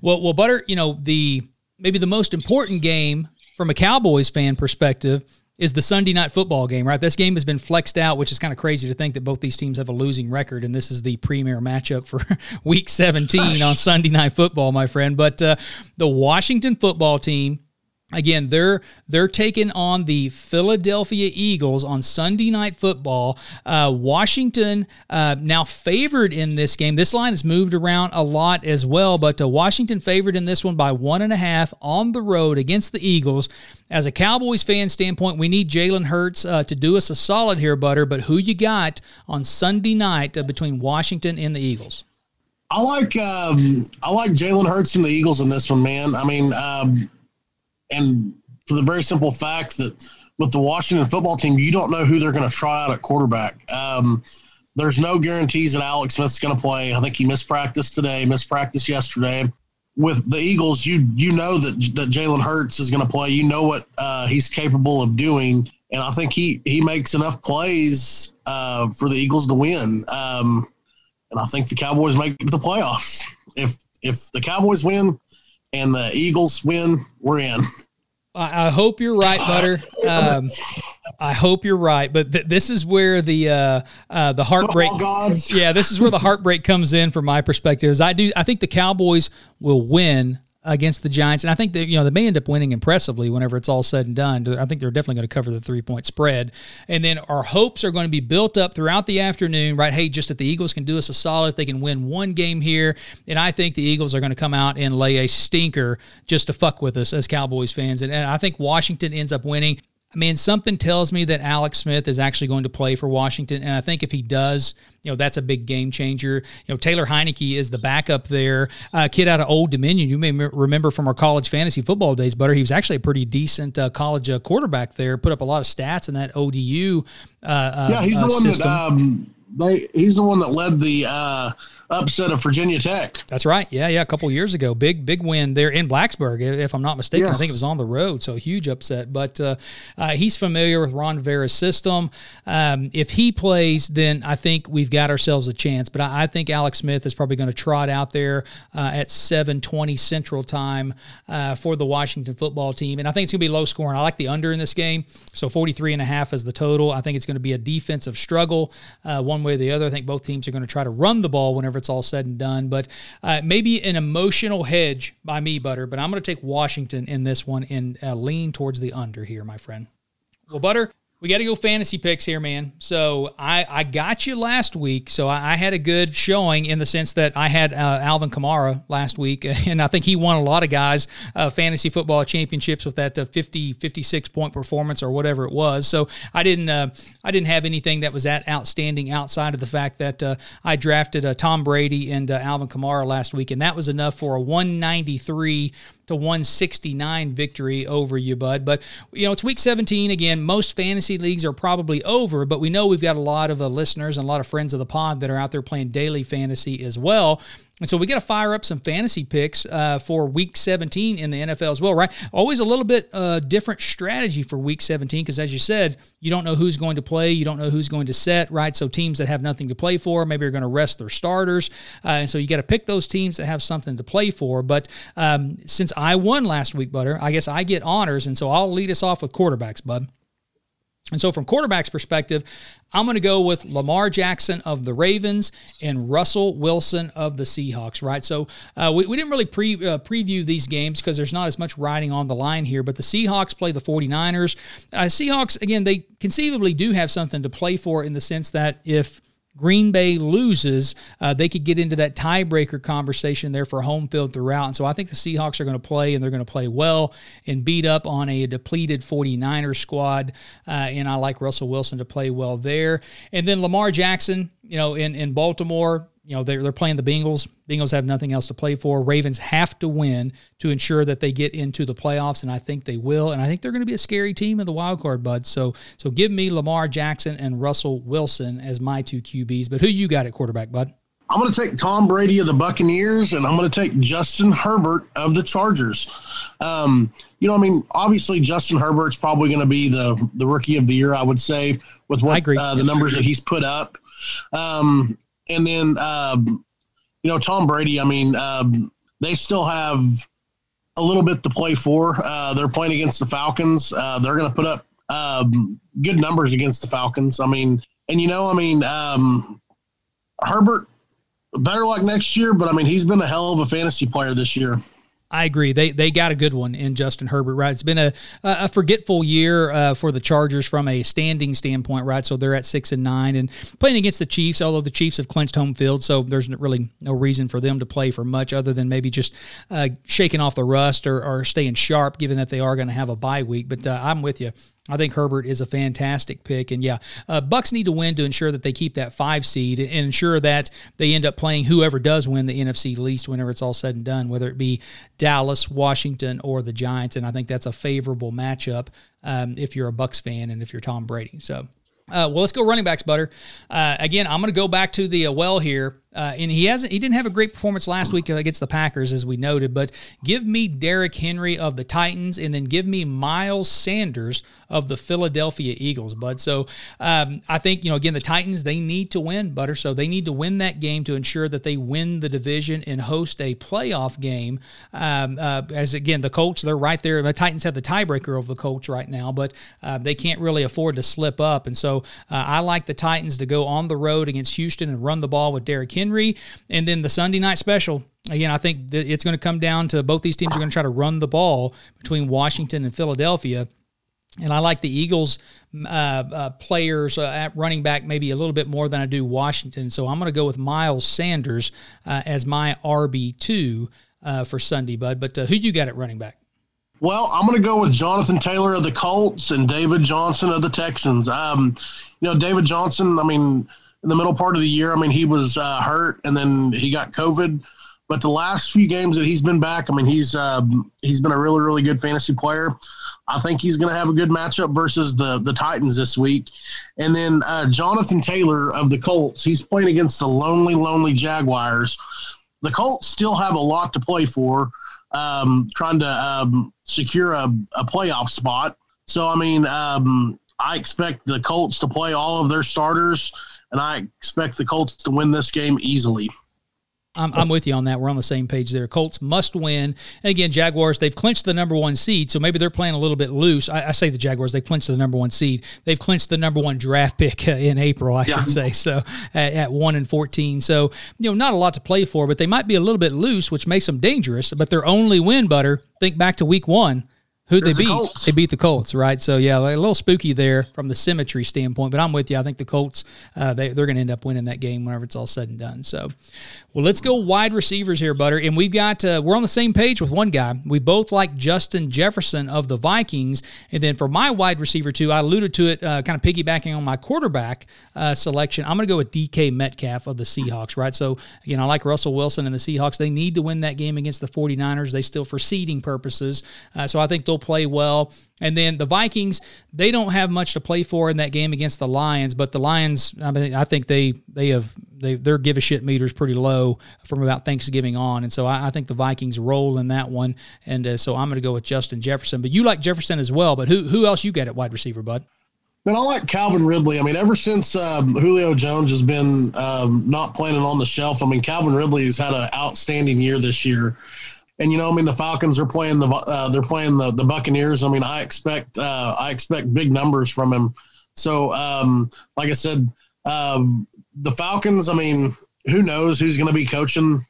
well, well, Butter, you know, the maybe the most important game from a Cowboys fan perspective is the Sunday night football game, right? This game has been flexed out, which is kind of crazy to think that both these teams have a losing record, and this is the premier matchup for Week 17 on Sunday night football, my friend. But uh, the Washington football team Again, they're they're taking on the Philadelphia Eagles on Sunday Night Football. Uh, Washington uh, now favored in this game. This line has moved around a lot as well, but uh, Washington favored in this one by one and a half on the road against the Eagles. As a Cowboys fan standpoint, we need Jalen Hurts uh, to do us a solid here, Butter. But who you got on Sunday night uh, between Washington and the Eagles? I like um, I like Jalen Hurts and the Eagles in this one, man. I mean, um, and for the very simple fact that with the Washington football team, you don't know who they're going to try out at quarterback. Um, there's no guarantees that Alex Smith's going to play. I think he missed practice today, missed practice yesterday. With the Eagles, you you know that that Jalen Hurts is going to play. You know what uh, he's capable of doing, and I think he he makes enough plays uh, for the Eagles to win. Um, and I think the Cowboys make the playoffs. If if the Cowboys win and the Eagles win, we're in. I, I hope you're right, Butter. Um, I hope you're right, but th- this is where the uh, uh, the heartbreak. Yeah, this is where the heartbreak comes in from my perspective. Is I do I think the Cowboys will win against the Giants, and I think that you know they may end up winning impressively whenever it's all said and done. I think they're definitely going to cover the three point spread, and then our hopes are going to be built up throughout the afternoon. Right? Hey, just if the Eagles can do us a solid, if they can win one game here, and I think the Eagles are going to come out and lay a stinker just to fuck with us as Cowboys fans, and, and I think Washington ends up winning. I mean, something tells me that Alex Smith is actually going to play for Washington, and I think if he does, you know, that's a big game changer. You know, Taylor Heinicke is the backup there, uh, kid out of Old Dominion. You may m- remember from our college fantasy football days, Butter. He was actually a pretty decent uh, college uh, quarterback there. Put up a lot of stats in that ODU. Uh, Yeah, he's uh, the one system. that um, they. He's the one that led the uh, upset of Virginia Tech. That's right. Yeah, yeah. A couple years ago, big big win there in Blacksburg, if I'm not mistaken. Yes. I think it was on the road, so huge upset. But uh, uh, he's familiar with Ron Rivera's system. Um, if he plays, then I think we've got ourselves a chance. But I, I think Alex Smith is probably going to trot out there uh, at 7:20 Central Time uh, for the Washington football team, and I think it's going to be low scoring. I like the under in this game, so 43 and a half is the total. I think it's going to be a defensive struggle, uh, one way or the other. I think both teams are going to try to run the ball whenever it's all said and done. But uh, maybe an emotional hedge by me, Butter. But I'm going to take Washington in this one and uh, lean towards the under here, my friend. Well, Butter, we got to go fantasy picks here, man. So I, I got you last week. So I, I had a good showing in the sense that I had uh, Alvin Kamara last week, and I think he won a lot of guys uh, fantasy football championships with that uh, 50 56 point performance or whatever it was. So I didn't uh, I didn't have anything that was that outstanding outside of the fact that uh, I drafted uh, Tom Brady and Alvin Kamara last week, and that was enough for a 193 to 169 victory over you, bud. But, you know, it's week 17. Again, most fantasy leagues are probably over, but we know we've got a lot of uh, listeners and a lot of friends of the pod that are out there playing daily fantasy as well. And so we got to fire up some fantasy picks uh, for Week 17 in the NFL as well, right? Always a little bit uh, different strategy for Week 17 because, as you said, you don't know who's going to play, you don't know who's going to set, right? So teams that have nothing to play for maybe are going to rest their starters, uh, and so you got to pick those teams that have something to play for. But um, since I won last week, Butter, I guess I get honors, and so I'll lead us off with quarterbacks, bud. And so, from quarterback's perspective, I'm going to go with Lamar Jackson of the Ravens and Russell Wilson of the Seahawks, right? So, uh, we, we didn't really pre, uh, preview these games because there's not as much riding on the line here, but the Seahawks play the 49ers. Uh, Seahawks, again, they conceivably do have something to play for in the sense that if Green Bay loses, uh, they could get into that tiebreaker conversation there for home field throughout. And so I think the Seahawks are going to play and they're going to play well and beat up on a depleted 49ers squad. Uh, and I like Russell Wilson to play well there. And then Lamar Jackson, you know, in, in Baltimore, you know they're, they're playing the Bengals. Bengals have nothing else to play for. Ravens have to win to ensure that they get into the playoffs, and I think they will. And I think they're going to be a scary team in the wild card, bud. So so give me Lamar Jackson and Russell Wilson as my two QBs. But who you got at quarterback, bud? I'm going to take Tom Brady of the Buccaneers, and I'm going to take Justin Herbert of the Chargers. Um, you know, I mean, obviously Justin Herbert's probably going to be the the rookie of the year, I would say, with what uh, the numbers that he's put up. Um, and then um, you know Tom Brady. I mean, um, they still have a little bit to play for. Uh, they're playing against the Falcons. Uh, they're going to put up um, good numbers against the Falcons. I mean, and you know, I mean, um, Herbert better luck next year, but I mean, he's been a hell of a fantasy player this year. I agree. They they got a good one in Justin Herbert, right? It's been a a forgetful year uh, for the Chargers from a standing standpoint, right? So they're at six and nine and playing against the Chiefs. Although the Chiefs have clinched home field, so there's really no reason for them to play for much other than maybe just uh, shaking off the rust or, or staying sharp, given that they are going to have a bye week. But uh, I'm with you. I think Herbert is a fantastic pick, and yeah, uh, Bucs need to win to ensure that they keep that five seed and ensure that they end up playing whoever does win the NFC least whenever it's all said and done, whether it be Dallas, Washington, or the Giants. And I think that's a favorable matchup um, if you're a Bucs fan and if you're Tom Brady. So. Uh, well, let's go running backs, Butter. Uh, again, I'm going to go back to the uh, well here. Uh, and he hasn't he didn't have a great performance last week against the Packers as we noted, but give me Derrick Henry of the Titans and then give me Miles Sanders of the Philadelphia Eagles, bud. So um, I think you know again the Titans they need to win, Butter. So they need to win that game to ensure that they win the division and host a playoff game. Um, uh, as again the Colts they're right there. The Titans have the tiebreaker of the Colts right now, but uh, they can't really afford to slip up, and so uh, I like the Titans to go on the road against Houston and run the ball with Derrick Henry. Henry. And then the Sunday night special, again, I think it's going to come down to both these teams are going to try to run the ball between Washington and Philadelphia. And I like the Eagles uh, uh, players uh, at running back maybe a little bit more than I do Washington. So I'm going to go with Miles Sanders uh, as my RB2 uh, for Sunday, bud. But uh, who do you got at running back? Well, I'm going to go with Jonathan Taylor of the Colts and David Johnson of the Texans. Um, you know, David Johnson, I mean, in the middle part of the year. I mean, he was uh, hurt and then he got COVID. But the last few games that he's been back, I mean, he's uh, he's been a really really good fantasy player. I think he's going to have a good matchup versus the the Titans this week. And then uh, Jonathan Taylor of the Colts, he's playing against the lonely, lonely Jaguars. The Colts still have a lot to play for, um, trying to um, secure a, a, playoff spot. So, I mean, um, I expect the Colts to play all of their starters, and I expect the Colts to win this game easily. I'm, I'm, with you on that. We're on the same page there. Colts must win. And again, Jaguars, they've clinched the number one seed, so maybe they're playing a little bit loose. I, I say the Jaguars, they clinched the number one seed. They've clinched the number one draft pick uh, in April, I yeah. should say, so at, at, 1 and 14. So, you know, not a lot to play for, but they might be a little bit loose, which makes them dangerous. But their only win, Butter, think back to week one who they beat? The they beat the Colts, right? So yeah, a little spooky there from the symmetry standpoint. But I'm with you. I think the Colts uh, they they're going to end up winning that game whenever it's all said and done. So, well, let's go wide receivers here, Butter. And we've got uh, we're on the same page with one guy. We both like Justin Jefferson of the Vikings. And then for my wide receiver too, I alluded to it, uh, kind of piggybacking on my quarterback uh, selection. I'm going to go with DK Metcalf of the Seahawks, right? So again, I like Russell Wilson and the Seahawks. They need to win that game against the 49ers. They still for seeding purposes. Uh, so I think they'll play well. And then the Vikings, they don't have much to play for in that game against the Lions, but the Lions, I mean, I think they they have they their give a shit meters pretty low from about Thanksgiving on, and so I, I think the Vikings roll in that one, and uh, so I'm going to go with Justin Jefferson. But you like Jefferson as well, but who who else you got at wide receiver, bud? And I like Calvin Ridley. I mean, ever since um, Julio Jones has been um, not playing on the shelf, I mean, Calvin Ridley has had an outstanding year this year. And you know, I mean, the Falcons are playing the uh, they're playing the the Buccaneers. I mean, I expect uh, I expect big numbers from him. So, um, like I said, um, the Falcons. I mean, who knows who's going to be coaching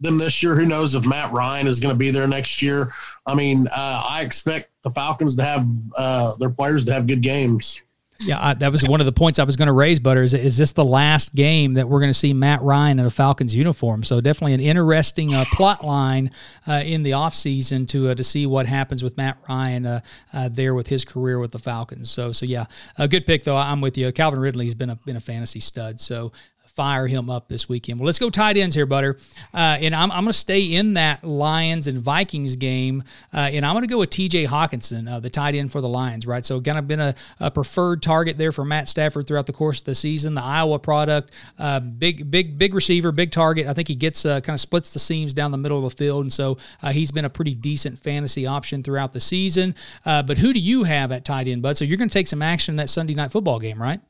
them this year? Who knows if Matt Ryan is going to be there next year? I mean, uh, I expect the Falcons to have uh, their players to have good games. Yeah, I, that was one of the points I was going to raise, Butter. Is, is this the last game that we're going to see Matt Ryan in a Falcons uniform? So definitely an interesting uh, plot line uh, in the offseason to uh, to see what happens with Matt Ryan uh, uh, there with his career with the Falcons. So so yeah, a good pick though. I'm with you. Calvin Ridley's been a been a fantasy stud. So fire him up this weekend. Well, let's go tight ends here, Butter. Uh, and I'm, I'm going to stay in that Lions and Vikings game. Uh, and I'm going to go with TJ Hockenson, uh, the tight end for the Lions, right? So, kind of been a, a, preferred target there for Matt Stafford throughout the course of the season. The Iowa product, uh, big, big, big receiver, big target. I think he gets uh, kind of splits the seams down the middle of the field. And so uh, he's been a pretty decent fantasy option throughout the season. but who do you have at tight end, Bud? So, you're going to take some action in that Sunday night football game, right?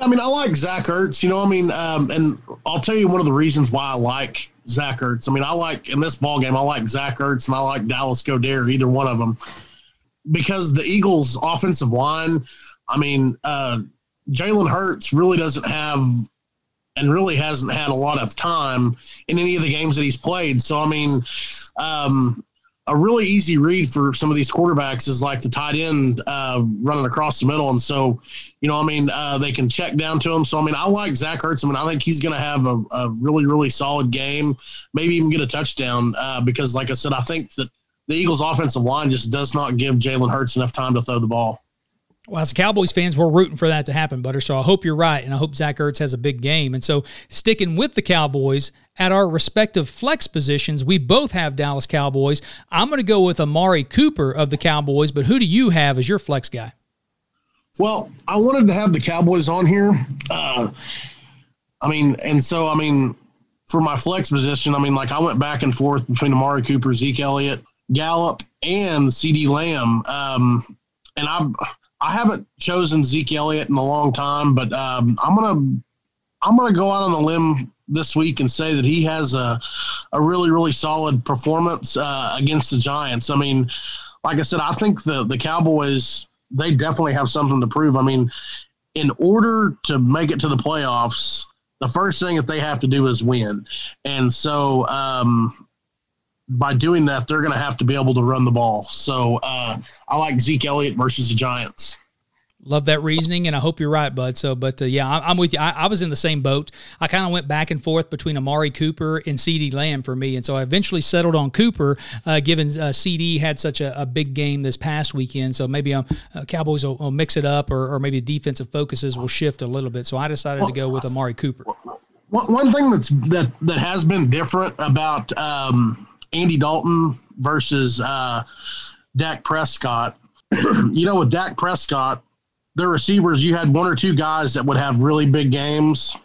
I mean, I like Zach Ertz. You know, I mean, um, and I'll tell you one of the reasons why I like Zach Ertz. I mean, I like in this ball game, I like Zach Ertz and I like Dallas Goedert, either one of them, because the Eagles' offensive line. I mean, uh, Jalen Hurts really doesn't have and really hasn't had a lot of time in any of the games that he's played. So, I mean, um, a really easy read for some of these quarterbacks is like the tight end uh, running across the middle. And so, you know, I mean, uh, they can check down to him. So, I mean, I like Zach Ertz. I mean, I think he's going to have a, a, really, really solid game, maybe even get a touchdown uh, because, like I said, I think that the Eagles' offensive line just does not give Jalen Hurts enough time to throw the ball. Well, as Cowboys fans, we're rooting for that to happen, Butter. So I hope you're right, and I hope Zach Ertz has a big game. And so, sticking with the Cowboys at our respective flex positions, we both have Dallas Cowboys. I'm going to go with Amari Cooper of the Cowboys, but who do you have as your flex guy? Well, I wanted to have the Cowboys on here. Uh, I mean, and so I mean, for my flex position, I mean, like I went back and forth between Amari Cooper, Zeke Elliott, Gallup, and CeeDee Lamb. Um, and I'm I haven't chosen Zeke Elliott in a long time, but um, I'm gonna I'm gonna go out on the limb this week and say that he has a a really really solid performance uh, against the Giants. I mean, like I said, I think the the Cowboys they definitely have something to prove. I mean, in order to make it to the playoffs, the first thing that they have to do is win, and so um, by doing that, they're going to have to be able to run the ball. So uh, I like Zeke Elliott versus the Giants. Love that reasoning, and I hope you're right, bud. So, but uh, yeah, I, am with you. I, I, was in the same boat. I kind of went back and forth between Amari Cooper and CeeDee Lamb for me, and so I eventually settled on Cooper, uh, given uh, CeeDee had such a, a, big game this past weekend. So maybe um, uh, Cowboys will, will, mix it up, or, or maybe defensive focuses will shift a little bit. So I decided well, to go with Amari Cooper. One thing that's that that has been different about um, Andy Dalton versus uh, Dak Prescott you know, with Dak Prescott, the receivers, you had one or two guys that would have really big games.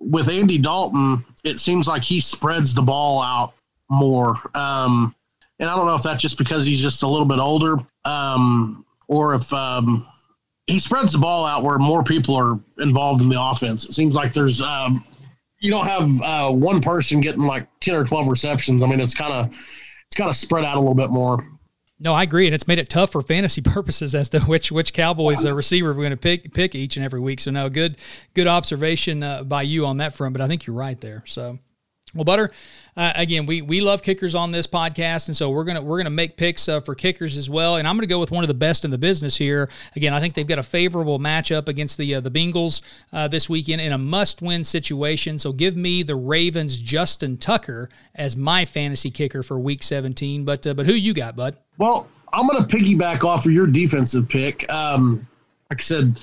With Andy Dalton, it seems like he spreads the ball out more. Um, and I don't know if that's just because he's just a little bit older, um, or if um, he spreads the ball out where more people are involved in the offense. It seems like there's um, you don't have uh, one person getting like ten or twelve receptions. I mean, it's kind of it's kind of spread out a little bit more. No, I agree, and it's made it tough for fantasy purposes as to which which Cowboys uh, receiver we're going to pick pick each and every week. So, no, good good observation uh, by you on that front. But I think you're right there. So. Well, Butter, uh, again, we we love kickers on this podcast, and so we're gonna we're gonna make picks uh, for kickers as well. And I'm gonna go with one of the best in the business here. Again, I think they've got a favorable matchup against the uh, the Bengals uh, this weekend in a must-win situation. So give me the Ravens' Justin Tucker as my fantasy kicker for Week 17. But uh, but who you got, Bud? Well, I'm gonna piggyback off of your defensive pick. Um, like I said,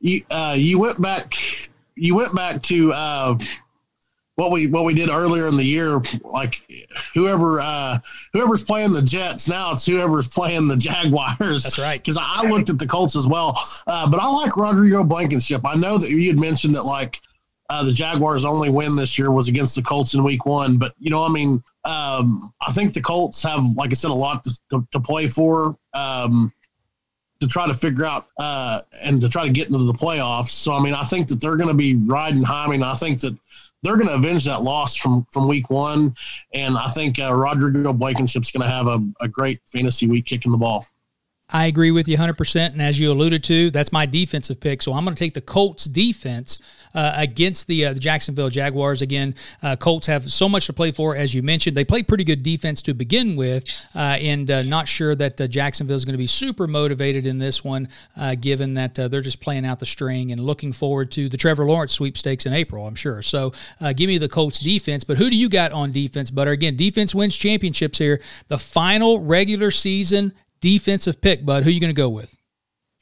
you uh, you went back you went back to what we what we did earlier in the year, like whoever uh, whoever's playing the Jets now, it's whoever's playing the Jaguars. That's right. Because I looked at the Colts as well, uh, but I like Rodrigo Blankenship. I know that you had mentioned that like uh, the Jaguars' only win this year was against the Colts in Week One, but you know, I mean, um, I think the Colts have, like I said, a lot to, to, to play for. Um, to try to figure out uh, and to try to get into the playoffs. So, I mean, I think that they're going to be riding high. I mean, I think that they're going to avenge that loss from from week one. And I think uh, Rodrigo Blankenship's going to have a, a great fantasy week kicking the ball. I agree with you 100%. And as you alluded to, that's my defensive pick. So I'm going to take the Colts defense against the, uh, the Jacksonville Jaguars. Again, uh, Colts have so much to play for, as you mentioned. They play pretty good defense to begin with, uh, and uh, not sure that uh, Jacksonville is going to be super motivated in this one, given that they're just playing out the string and looking forward to the Trevor Lawrence sweepstakes in April, I'm sure. So give me the Colts defense. But who do you got on defense, Butter? Again, defense wins championships here. The final regular season defensive pick, bud. Who are you going to go with?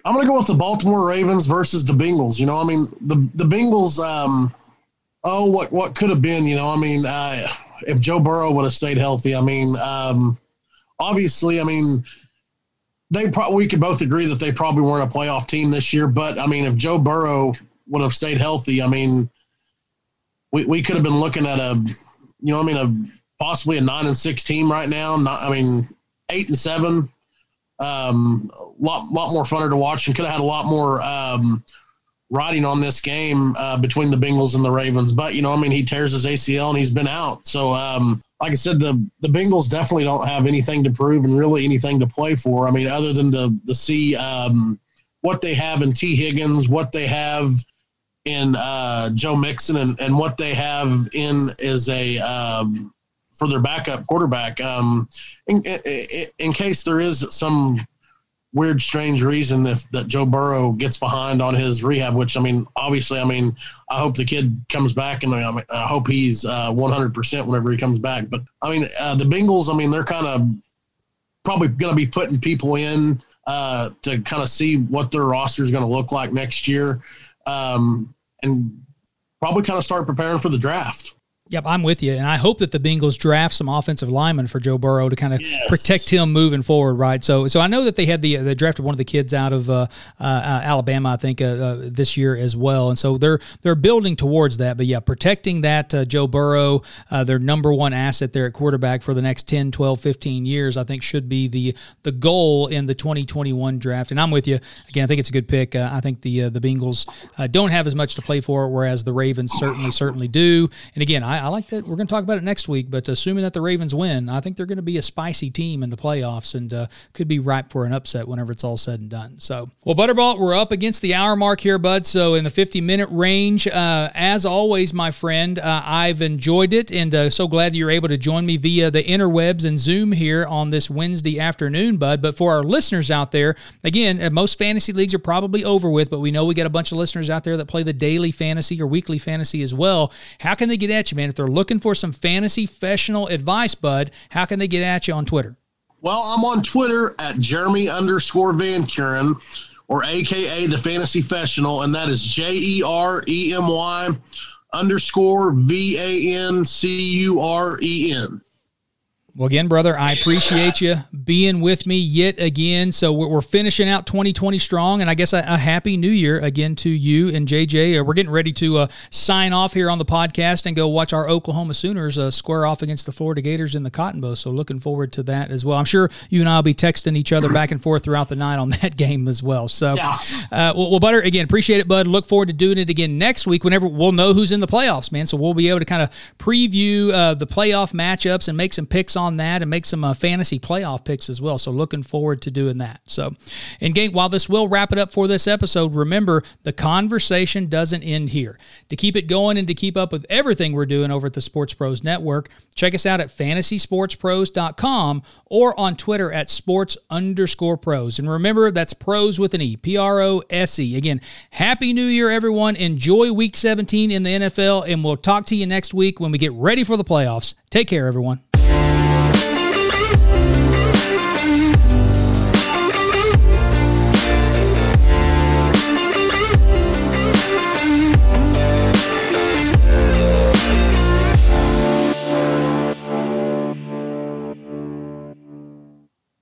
I'm going to go with the Baltimore Ravens versus the Bengals. You know, I mean, the the Bengals. Um, oh, what what could have been? You know, I mean, uh, if Joe Burrow would have stayed healthy. I mean, um, obviously, I mean, they probably we could both agree that they probably weren't a playoff team this year. But I mean, if Joe Burrow would have stayed healthy, I mean, we we could have been looking at a, you know, I mean, a possibly a nine and six team right now. Not, I mean, eight and seven um, a lot lot more funner to watch and could have had a lot more um, riding on this game uh, between the Bengals and the Ravens. But you know, I mean, he tears his ACL and he's been out. So, um, like I said, the the Bengals definitely don't have anything to prove and really anything to play for. I mean, other than to to see um, what they have in Tee Higgins, what they have in uh, Joe Mixon, and, and what they have in is a um, for their backup quarterback. Um, in, in, in, case there is some weird, strange reason if that Joe Burrow gets behind on his rehab, which I mean, obviously, I mean, I hope the kid comes back and I, mean, I hope he's uh, 100% whenever he comes back. But I mean, uh, the Bengals, I mean, they're kind of probably going to be putting people in uh, to kind of see what their roster is going to look like next year. Um, and probably kind of start preparing for the draft. Yep, I'm with you, and I hope that the Bengals draft some offensive linemen for Joe Burrow to kind of yes. protect him moving forward, right? So, so I know that they had the they drafted one of the kids out of uh, uh, Alabama, I think, uh, uh, this year as well, and so they're they're building towards that. But yeah, protecting that uh, Joe Burrow, uh, their number one asset there at quarterback for the next 10, 12, 15 years, I think should be the the goal in the 2021 draft. And I'm with you again. I think it's a good pick. I think the the Bengals don't have as much to play for, whereas the Ravens certainly certainly do. And again, I I like that. We're going to talk about it next week, but assuming that the Ravens win, I think they're going to be a spicy team in the playoffs and uh, could be ripe for an upset whenever it's all said and done. So, well, Butterball, we're up against the hour mark here, bud. So, in the 50 minute range, uh, as always, my friend, uh, I've enjoyed it and uh, so glad you're able to join me via the interwebs and Zoom here on this Wednesday afternoon, bud. But for our listeners out there, again, uh, most fantasy leagues are probably over with, but we know we got a bunch of listeners out there that play the daily fantasy or weekly fantasy as well. How can they get at you, man? If they're looking for some fantasy professional advice, bud, how can they get at you on Twitter? Well, I'm on Twitter at Jeremy underscore Van Curen or AKA the Fantasy Professional, and that is J E R E M Y underscore V A N C U R E N. Well, again, brother, I appreciate you being with me yet again. So we're, finishing out 2020 strong, and I guess a, a, happy new year again to you and JJ. Uh, we're getting ready to uh, sign off here on the podcast and go watch our Oklahoma Sooners uh, square off against the Florida Gators in the Cotton Bowl. So looking forward to that as well. I'm sure you and I will be texting each other back and forth throughout the night on that game as well. So, yeah. Uh, well, well, Butter, again, appreciate it, bud. Look forward to doing it again next week whenever we'll know who's in the playoffs, man. So we'll be able to kind of preview uh, the playoff matchups and make some picks on on that and make some uh, fantasy playoff picks as well. So looking forward to doing that. So, and gang, while this will wrap it up for this episode, remember the conversation doesn't end here. To keep it going and to keep up with everything we're doing over at the Sports Pros Network, check us out at fantasysportspros.com or on Twitter at sports underscore pros. And remember, that's pros with an E, P R O S E. Again, Happy New Year, everyone. Enjoy week 17 in the NFL, and we'll talk to you next week when we get ready for the playoffs. Take care, everyone.